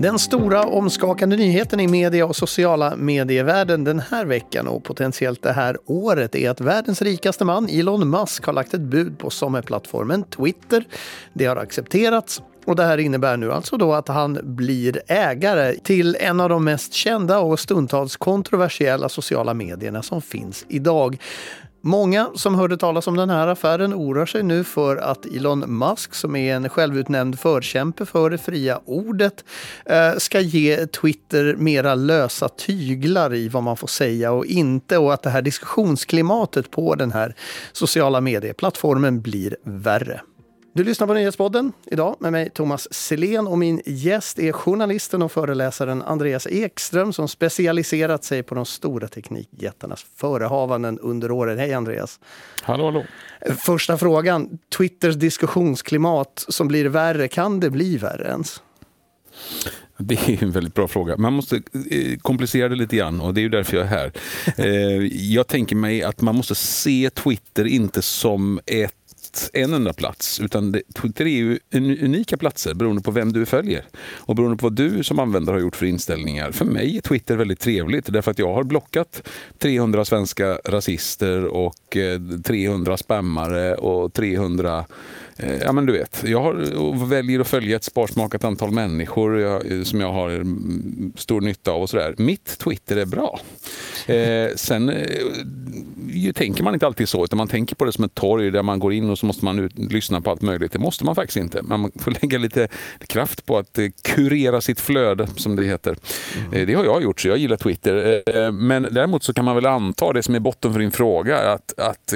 Den stora omskakande nyheten i media och sociala medievärlden den här veckan och potentiellt det här året är att världens rikaste man Elon Musk har lagt ett bud på sommarplattformen Twitter. Det har accepterats och det här innebär nu alltså då att han blir ägare till en av de mest kända och stundtals kontroversiella sociala medierna som finns idag. Många som hörde talas om den här affären oroar sig nu för att Elon Musk, som är en självutnämnd förkämpe för det fria ordet, eh, ska ge Twitter mera lösa tyglar i vad man får säga och inte och att det här diskussionsklimatet på den här sociala medieplattformen blir värre. Du lyssnar på Nyhetspodden idag med mig Thomas Selén och min gäst är journalisten och föreläsaren Andreas Ekström som specialiserat sig på de stora teknikjättarnas förehavanden under åren. Hej Andreas! Hallå, hallå! Första frågan, Twitters diskussionsklimat som blir värre, kan det bli värre ens? Det är en väldigt bra fråga. Man måste eh, komplicera det lite grann och det är ju därför jag är här. Eh, jag tänker mig att man måste se Twitter inte som ett en enda plats. Utan det, Twitter är ju unika platser beroende på vem du följer. Och beroende på vad du som användare har gjort för inställningar. För mig är Twitter väldigt trevligt därför att jag har blockat 300 svenska rasister och eh, 300 spammare och 300 ja, men du vet, jag har, väljer att följa ett sparsmakat antal människor jag, som jag har mm, stor nytta av. och sådär. Mitt Twitter är bra. Eh, sen eh, tänker man inte alltid så, utan man tänker på det som ett torg där man går in och så måste man ut, lyssna på allt möjligt. Det måste man faktiskt inte. Man får lägga lite kraft på att eh, kurera sitt flöde, som det heter. Mm. Eh, det har jag gjort, så jag gillar Twitter. Eh, men däremot så kan man väl anta det som är botten för din fråga, att, att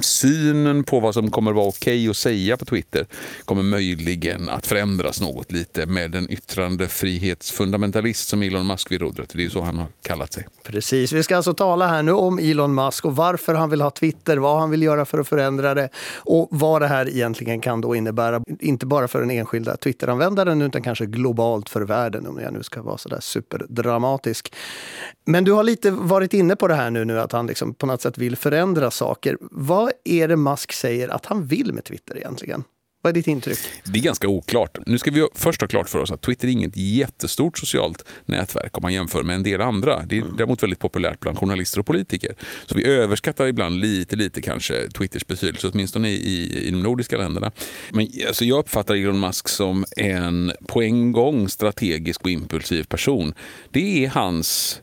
synen på vad som kommer vara okej okay säga på Twitter kommer möjligen att förändras något lite med en yttrandefrihetsfundamentalist som Elon Musk vid rodret. Det är ju så han har kallat sig. Precis. Vi ska alltså tala här nu om Elon Musk och varför han vill ha Twitter, vad han vill göra för att förändra det och vad det här egentligen kan då innebära, inte bara för den enskilda Twitteranvändaren utan kanske globalt för världen om jag nu ska vara sådär superdramatisk. Men du har lite varit inne på det här nu, nu att han liksom på något sätt vill förändra saker. Vad är det Musk säger att han vill med Twitter egentligen? Vad är ditt intryck? Det är ganska oklart. Nu ska vi först ha klart för oss att Twitter är inget jättestort socialt nätverk om man jämför med en del andra. Det är mm. däremot väldigt populärt bland journalister och politiker. Så vi överskattar ibland lite, lite kanske Twitters betydelse, åtminstone i, i de nordiska länderna. Men alltså, jag uppfattar Elon Musk som en på en gång strategisk och impulsiv person. Det är hans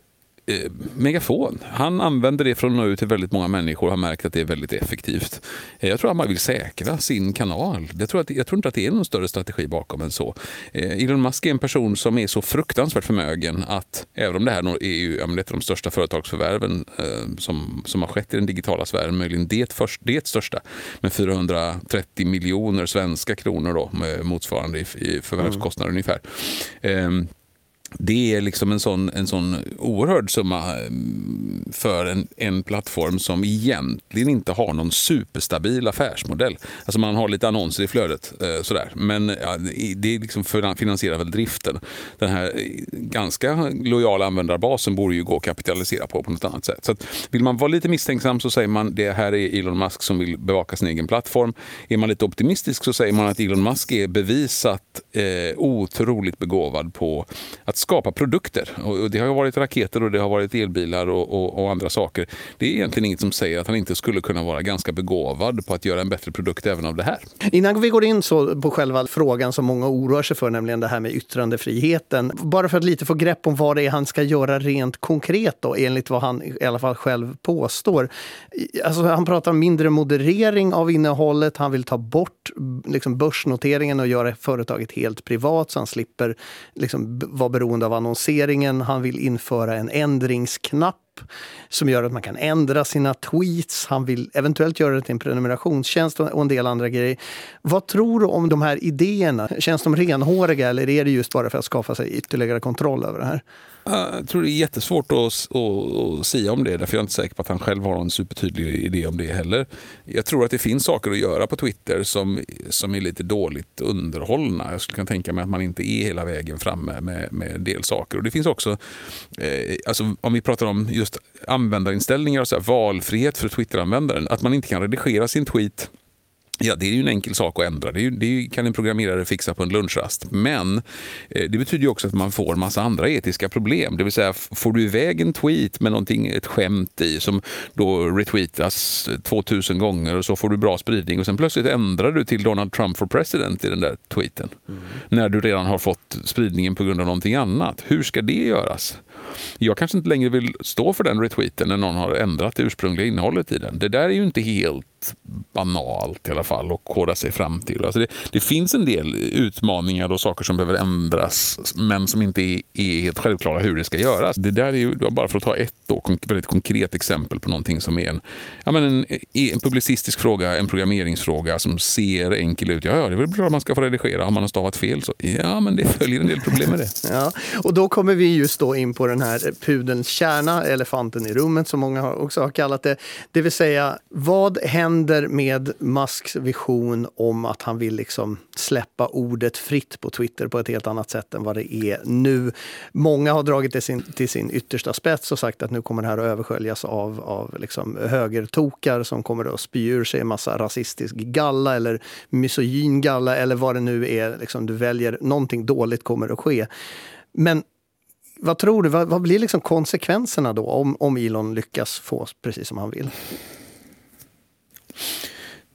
eh, megafon. Han använder det för att nå ut till väldigt många människor och har märkt att det är väldigt effektivt. Eh, jag tror att man vill säkra sin kanal. Jag tror, att, jag tror inte att det är någon större strategi bakom än så. Eh, Elon Musk är en person som är så fruktansvärt förmögen att även om det här är ju ett av de största företagsförvärven eh, som, som har skett i den digitala sfären, möjligen det, först, det största med 430 miljoner svenska kronor då, motsvarande i, i förvärvskostnader mm. ungefär. Det är liksom en sån, en sån oerhörd summa eh, för en, en plattform som egentligen inte har någon superstabil affärsmodell. Alltså man har lite annonser i flödet, eh, sådär. men ja, det liksom finansierar väl driften. Den här eh, ganska lojala användarbasen borde ju gå att kapitalisera på på något annat sätt. Så att, vill man vara lite misstänksam så säger man det här är Elon Musk som vill bevaka sin egen plattform. Är man lite optimistisk så säger man att Elon Musk är bevisat eh, otroligt begåvad på att skapa produkter. Och det har varit raketer och det har varit elbilar och, och, och, andra saker. Det är egentligen inget som säger att han inte skulle kunna vara ganska begåvad på att göra en bättre produkt även av det här. Innan vi går in så på själva frågan som många oroar sig för, nämligen det här med yttrandefriheten. Bara för att lite få grepp om vad det är han ska göra rent konkret då, enligt vad han i alla fall själv påstår. Alltså, han pratar om mindre moderering av innehållet, han vill ta bort liksom, börsnoteringen och göra företaget helt privat så han slipper liksom, vara beroende beroende av annonseringen. Han vill införa en ändringsknapp som gör att man kan ändra sina tweets. Han vill eventuellt göra det till en prenumerationstjänst och en del andra grejer. Vad tror du om de här idéerna? Känns de renhåriga eller är det just bara för att skapa sig ytterligare kontroll över det här? Jag tror det är jättesvårt att, att, att säga om det, därför jag är inte säker på att han själv har någon supertydlig idé om det heller. Jag tror att det finns saker att göra på Twitter som, som är lite dåligt underhållna. Jag skulle kunna tänka mig att man inte är hela vägen framme med, med en del saker. Och det finns också, eh, alltså, om vi pratar om just användarinställningar och så här, valfrihet för Twitteranvändaren, att man inte kan redigera sin tweet Ja, det är ju en enkel sak att ändra. Det, ju, det kan en programmerare fixa på en lunchrast. Men eh, det betyder ju också att man får en massa andra etiska problem. Det vill säga, får du iväg en tweet med någonting, ett skämt i som då retweetas 2000 gånger och så får du bra spridning och sen plötsligt ändrar du till Donald Trump for president i den där tweeten. Mm. När du redan har fått spridningen på grund av någonting annat. Hur ska det göras? Jag kanske inte längre vill stå för den retweeten när någon har ändrat det ursprungliga innehållet i den. Det där är ju inte helt banalt i alla fall att koda sig fram till. Alltså det, det, finns en del utmaningar och saker som behöver ändras men som inte är, är helt självklara hur det ska göras. Det där är ju, bara för att ta ett då, väldigt konkret exempel på någonting som är en, ja, men en, en publicistisk fråga, en programmeringsfråga som ser enkel ut. Ja, det är väl bra att man ska få redigera. Har man stavat fel så ja, men det följer en del problem med det. Ja, och då kommer vi just då in på den här pudelns kärna, elefanten i rummet som många också har kallat det. Det vill säga, vad händer med Musks vision om att han vill liksom släppa ordet fritt på Twitter på ett helt annat sätt än vad det är nu. Många har dragit det sin, till sin yttersta spets och sagt att nu kommer det här att översköljas av, av liksom högertokar som kommer att spy ur sig en massa rasistisk galla eller misogyn galla eller vad det nu är. Liksom, du väljer, någonting dåligt kommer att ske. Men vad tror du, vad, vad blir liksom konsekvenserna då om, om Elon lyckas få precis som han vill?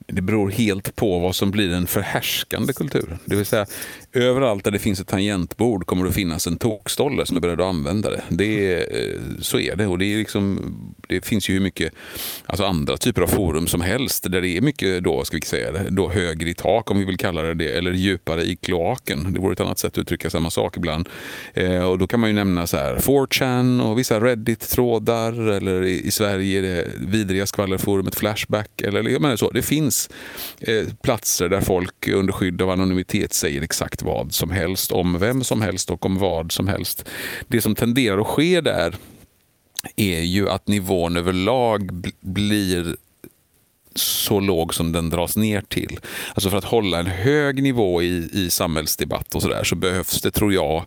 Det beror helt på vad som blir den förhärskande kulturen. Det vill säga, överallt där det finns ett tangentbord kommer det att finnas en tokstolle som är beredd att använda det. det är, eh, så är det. Och det, är liksom, det finns ju hur mycket alltså andra typer av forum som helst där det är mycket då, ska vi säga det, då högre i tak om vi vill kalla det det, eller djupare i kloaken. Det vore ett annat sätt att uttrycka samma sak ibland. Eh, och då kan man ju nämna så här 4chan och vissa Reddit-trådar eller i, i Sverige det vidriga skvallerforumet Flashback. Eller, jag menar så. Det finns eh, platser där folk under skydd av anonymitet säger exakt vad som helst om vem som helst och om vad som helst. Det som tenderar att ske där är ju att nivån överlag blir så låg som den dras ner till. Alltså för att hålla en hög nivå i, i samhällsdebatt och så där så behövs det, tror jag,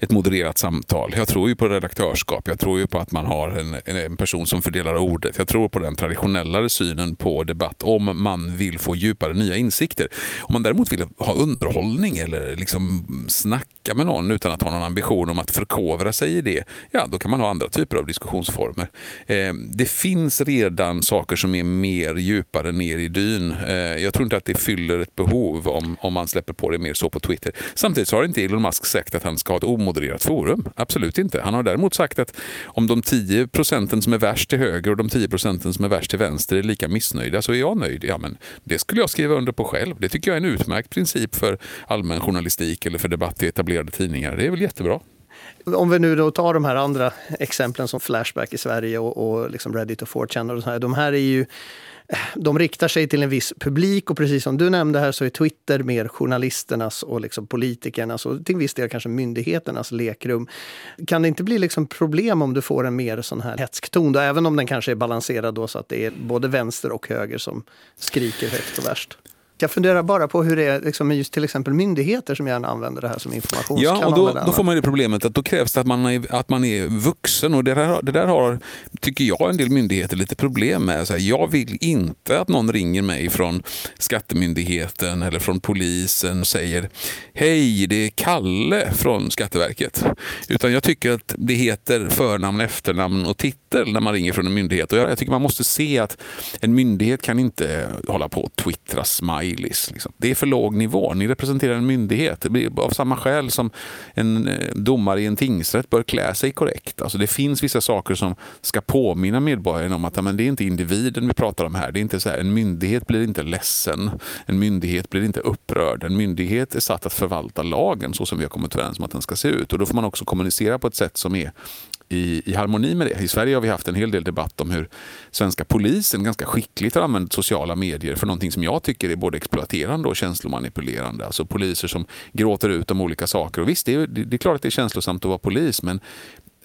ett modererat samtal. Jag tror ju på redaktörskap. Jag tror ju på att man har en, en person som fördelar ordet. Jag tror på den traditionellare synen på debatt om man vill få djupare nya insikter. Om man däremot vill ha underhållning eller liksom snacka med någon utan att ha någon ambition om att förkovra sig i det, ja då kan man ha andra typer av diskussionsformer. Eh, det finns redan saker som är mer djupa djupare ner i dyn. Eh, jag tror inte att det fyller ett behov om, om man släpper på det mer så på Twitter. Samtidigt så har inte Elon Musk sagt att han ska ha ett omodererat forum. Absolut inte. Han har däremot sagt att om de 10 procenten som är värst till höger och de 10 procenten som är värst till vänster är lika missnöjda så är jag nöjd. Ja, men det skulle jag skriva under på själv. Det tycker jag är en utmärkt princip för allmän journalistik eller för debatt i etablerade tidningar. Det är väl jättebra. Om vi nu då tar de här andra exemplen som Flashback i Sverige och, och liksom Reddit och 4chan och så här. De här är ju de riktar sig till en viss publik och precis som du nämnde här så är Twitter mer journalisternas och liksom politikernas och till viss del kanske myndigheternas lekrum. Kan det inte bli liksom problem om du får en mer sån här hetsk ton, då, även om den kanske är balanserad då så att det är både vänster och höger som skriker högt och värst? Jag funderar bara på hur det är liksom med just till exempel myndigheter som gärna använder det här som informationskanaler. Ja, och då, då får man det problemet att då krävs det att man är, att man är vuxen och det där, det där har, tycker jag, en del myndigheter lite problem med. Så här, jag vill inte att någon ringer mig från Skattemyndigheten eller från polisen och säger Hej, det är Kalle från Skatteverket. Utan jag tycker att det heter förnamn, efternamn och titel när man ringer från en myndighet. Och jag, jag tycker man måste se att en myndighet kan inte hålla på och twittra smile Baileys. Liksom. Det är för låg nivå. Ni representerar en myndighet. Det blir av samma skäl som en eh, domare i en tingsrätt bör klä sig korrekt. Alltså det finns vissa saker som ska påminna medborgarna om att men det är inte individen vi pratar om här. Det är inte så här, en myndighet blir inte ledsen. En myndighet blir inte upprörd. En myndighet är satt att förvalta lagen så som vi har kommit överens om att den ska se ut. Och Då får man också kommunicera på ett sätt som är i, i harmoni med det. I Sverige har vi haft en hel del debatt om hur svenska polisen ganska skickligt har använt sociala medier för någonting som jag tycker är både exploaterande och känslomanipulerande. Alltså poliser som gråter ut om olika saker. Och visst, det är, det är klart att det är känslosamt att vara polis, men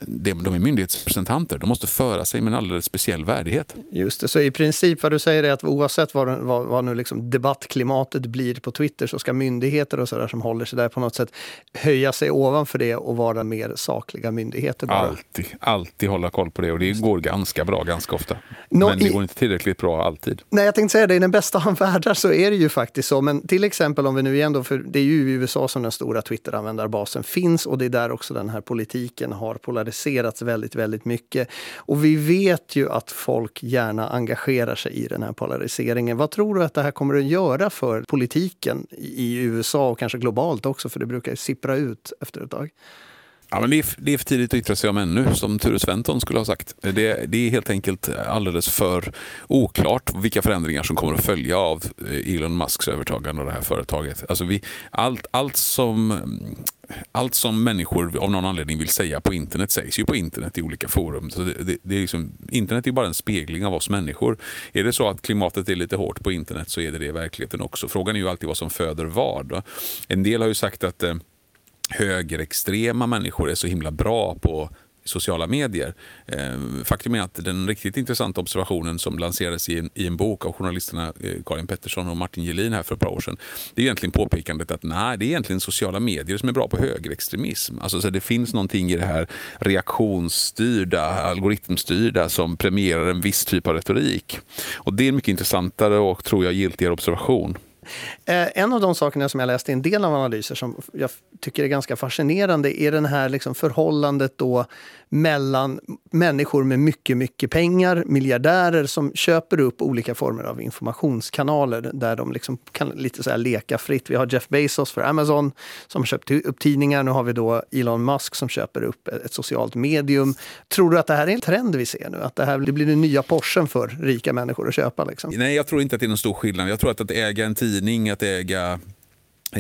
de är myndighetsrepresentanter. De måste föra sig med en alldeles speciell värdighet. Just det, så i princip vad du säger är att oavsett vad, vad, vad nu liksom debattklimatet blir på Twitter så ska myndigheter och sådär som håller sig där på något sätt höja sig ovanför det och vara mer sakliga myndigheter. Bara. Alltid, alltid hålla koll på det och det går ganska bra ganska ofta. Nå, men det går inte tillräckligt bra alltid. Nej, jag tänkte säga det, i den bästa av världar så är det ju faktiskt så. Men till exempel om vi nu igen då, för det är ju i USA som den stora Twitter-användarbasen finns och det är där också den här politiken har polariserats väldigt, väldigt mycket. Och vi vet ju att folk gärna engagerar sig i den här polariseringen. Vad tror du att det här kommer att göra för politiken i USA och kanske globalt också? För det brukar ju sippra ut efter ett tag. Ja, men det, är, det är för tidigt att yttra sig om ännu, som Ture Sventon skulle ha sagt. Det, det, är helt enkelt alldeles för oklart vilka förändringar som kommer att följa av eh, Elon Musks övertagande av det här företaget. Alltså vi, allt, allt, som, allt som människor av någon anledning vill säga på internet sägs ju på internet i olika forum. Så det, det, det är liksom, internet är bara en spegling av oss människor. Är det så att klimatet är lite hårt på internet så är det det i verkligheten också. Frågan är ju alltid vad som föder vad. En del har ju sagt att eh, högerextrema människor är så himla bra på sociala medier. Eh, faktum är att den riktigt intressanta observationen som lanserades i en, i en bok av journalisterna eh, Karin Pettersson och Martin Gelin här för ett par år sedan. Det är egentligen påpekandet att nej, det är egentligen sociala medier som är bra på högerextremism. Alltså, så det finns någonting i det här reaktionsstyrda, algoritmstyrda som premierar en viss typ av retorik. Och Det är en mycket intressantare och tror jag giltigare observation. Eh, en av de sakerna som jag läste i en del av analyser som jag tycker är ganska fascinerande är det här liksom förhållandet då mellan människor med mycket, mycket pengar, miljardärer som köper upp olika former av informationskanaler där de liksom kan lite så här leka fritt. Vi har Jeff Bezos för Amazon som har köpt upp tidningar. Nu har vi då Elon Musk som köper upp ett socialt medium. Tror du att det här är en trend vi ser nu? Att det här blir den nya Porschen för rika människor att köpa? Liksom? Nej, jag tror inte att det är någon stor skillnad. Jag tror att att äga en tidning, att äga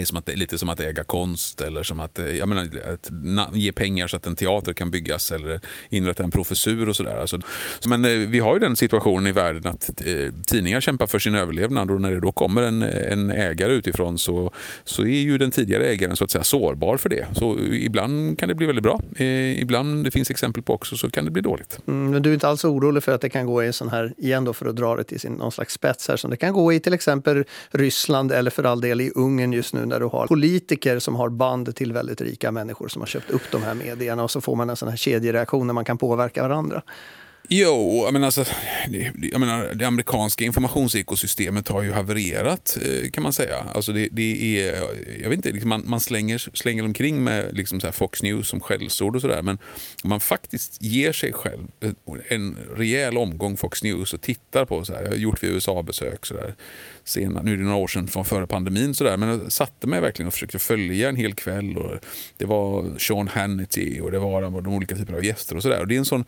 som att, lite som att äga konst eller som att, eh, jag menar, att ge pengar så att en teater kan byggas eller inrätta en professur och sådär. Alltså, men eh, vi har ju den situationen i världen att eh, tidningar kämpar för sin överlevnad och när det då kommer en, en ägare utifrån så, så är ju den tidigare ägaren så att säga sårbar för det. Så ibland kan det bli väldigt bra. Ibland, det finns exempel på också, så kan det bli dåligt. Mm, men du är inte alls orolig för att det kan gå i sån här, igen då för att dra det till sin, någon slags spets här, som det kan gå i till exempel Ryssland eller för all del i Ungern just nu när du har politiker som har band till väldigt rika människor som har köpt upp de här medierna och så får man en sån här kedjereaktion när man kan påverka varandra. Jo, jag menar, alltså, jag menar, det amerikanska informationsekosystemet har ju havererat eh, kan man säga. Alltså det, det är, jag vet inte, liksom man, man, slänger, slänger omkring med liksom så Fox News som skällsord och sådär. Men om man faktiskt ger sig själv en rejäl omgång Fox News och tittar på, så här, jag har gjort USA-besök så där, sena, nu är det några år sedan från före pandemin, så där, men jag satte mig verkligen och försökte följa en hel kväll. Och det var Sean Hannity och det var de, de olika typer av gäster och sådär. Det är en sån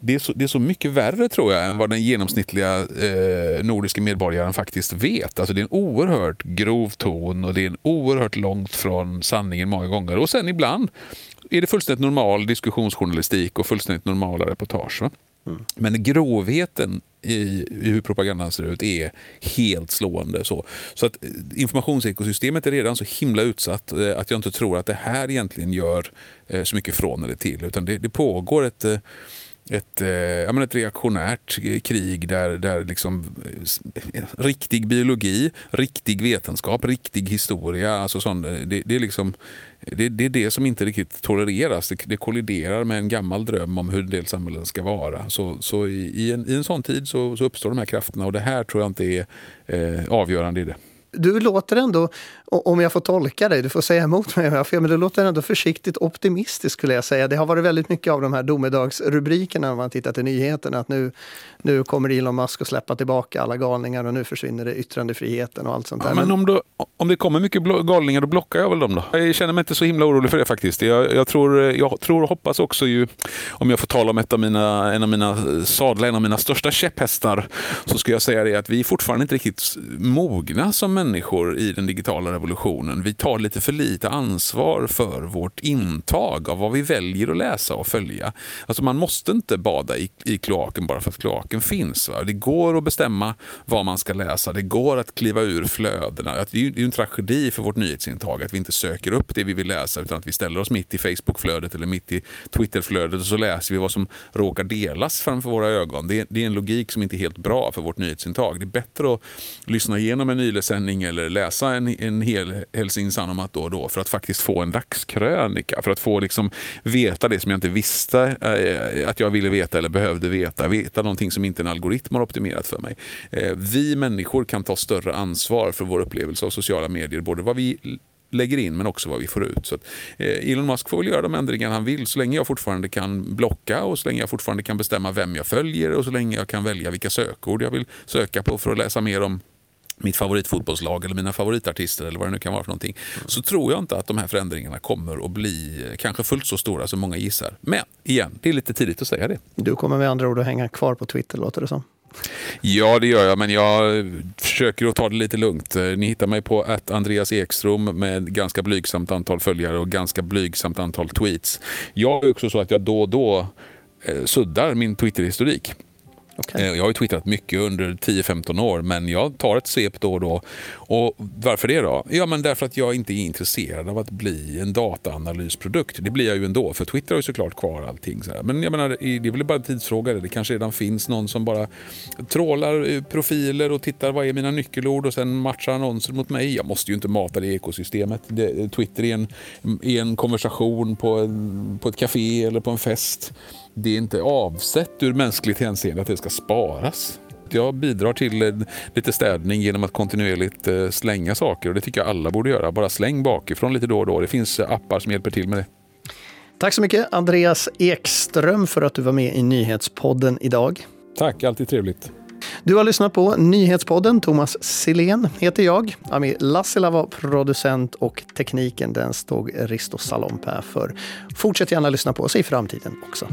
det är, så, det är så mycket värre tror jag än vad den genomsnittliga eh, nordiska medborgaren faktiskt vet. Alltså det är en oerhört grov ton och det är en oerhört långt från sanningen många gånger. Och sen ibland är det fullständigt normal diskussionsjournalistik och fullständigt normala reportage. Mm. Men grovheten i, i hur propagandan ser ut är helt slående. Så, så att eh, informationsekosystemet är redan så himla utsatt eh, att jag inte tror att det här egentligen gör eh, så mycket från eller till. Utan det, det pågår ett ett, eh, ett reaktionärt eh, krig där, där liksom, eh, riktig biologi, riktig vetenskap, riktig historia, alltså sån, eh, det, det, är liksom, det, det, är det som inte riktigt tolereras. Det, det kolliderar med en gammal dröm om hur en del samhällen ska vara. Så, så i, i, en, i en sån tid så, så uppstår de här krafterna och det här tror jag inte är eh, avgörande i det du låter ändå, om jag får tolka dig, du får säga emot mig om jag har fel, men du låter ändå försiktigt optimistisk skulle jag säga. Det har varit väldigt mycket av de här domedagsrubrikerna när man tittat i nyheterna, att nu, nu kommer Elon Musk att släppa tillbaka alla galningar och nu försvinner det yttrandefriheten och allt sånt där. Ja, men om, du, om det kommer mycket galningar, då blockar jag väl dem då. Jag känner mig inte så himla orolig för det faktiskt. Jag, jag tror, jag tror och hoppas också ju, om jag får tala om ett av mina, en av mina sadlar, en av mina största käpphästar, så ska jag säga det att vi är fortfarande inte riktigt mogna som människor i den digitala revolutionen. Vi tar lite för lite ansvar för vårt intag av vad vi väljer att läsa och följa. Alltså man måste inte bada i, i kloaken bara för att kloaken finns. Va? Det går att bestämma vad man ska läsa. Det går att kliva ur flödena. Det är ju en tragedi för vårt nyhetsintag att vi inte söker upp det vi vill läsa utan att vi ställer oss mitt i Facebookflödet eller mitt i Twitterflödet och så läser vi vad som råkar delas framför våra ögon. Det är, det är en logik som inte är helt bra för vårt nyhetsintag. Det är bättre att lyssna igenom en nyhetssändning eller läsa en, en hel Helsing Sanomat då och då för att faktiskt få en dagskrönika. För att få liksom veta det som jag inte visste eh, att jag ville veta eller behövde veta. Veta någonting som inte en algoritm har optimerat för mig. Eh, vi människor kan ta större ansvar för vår upplevelse av sociala medier. Både vad vi lägger in men också vad vi får ut. Så att, eh, Elon Musk får väl göra de ändringar han vill så länge jag fortfarande kan blocka och så länge jag fortfarande kan bestämma vem jag följer och så länge jag kan välja vilka sökord jag vill söka på för att läsa mer om mitt favoritfotbollslag eller mina favoritartister eller vad det nu kan vara för någonting. Så tror jag inte att de här förändringarna kommer att bli kanske fullt så stora som många gissar. Men igen, det är lite tidigt att säga det. Du kommer med andra ord att hänga kvar på Twitter låter det som. Ja, det gör jag, men jag försöker att ta det lite lugnt. Ni hittar mig på att Andreas Ekström med ganska blygsamt antal följare och ganska blygsamt antal tweets. Jag är också så att jag då och då eh, suddar min Twitter-historik. Okay. Eh, jag har ju twittrat mycket under 10-15 år, men jag tar ett svep då och då. Och varför det då? Ja, men därför att jag inte är intresserad av att bli en dataanalysprodukt. Det blir jag ju ändå, för Twitter har ju såklart kvar allting. Så här. Men jag menar, det är väl bara en tidsfråga. Det kanske redan finns någon som bara trålar eh, profiler och tittar vad är mina nyckelord och sen matchar annonser mot mig. Jag måste ju inte mata det ekosystemet. Det, eh, Twitter är en, är en konversation på, en, på ett café eller på en fest det är inte avsett ur mänskligt hänseende att det ska sparas. Jag bidrar till eh, lite städning genom att kontinuerligt eh, slänga saker och det tycker jag alla borde göra. Bara släng bakifrån lite då och då. Det finns appar som hjälper till med det. Tack så mycket Andreas Ekström för att du var med i Nyhetspodden idag. Tack, alltid trevligt. Du har lyssnat på Nyhetspodden. Thomas Silén heter jag. Ami Lassila var producent och tekniken den stod Risto Salompää för. Fortsätt gärna lyssna på oss i framtiden också.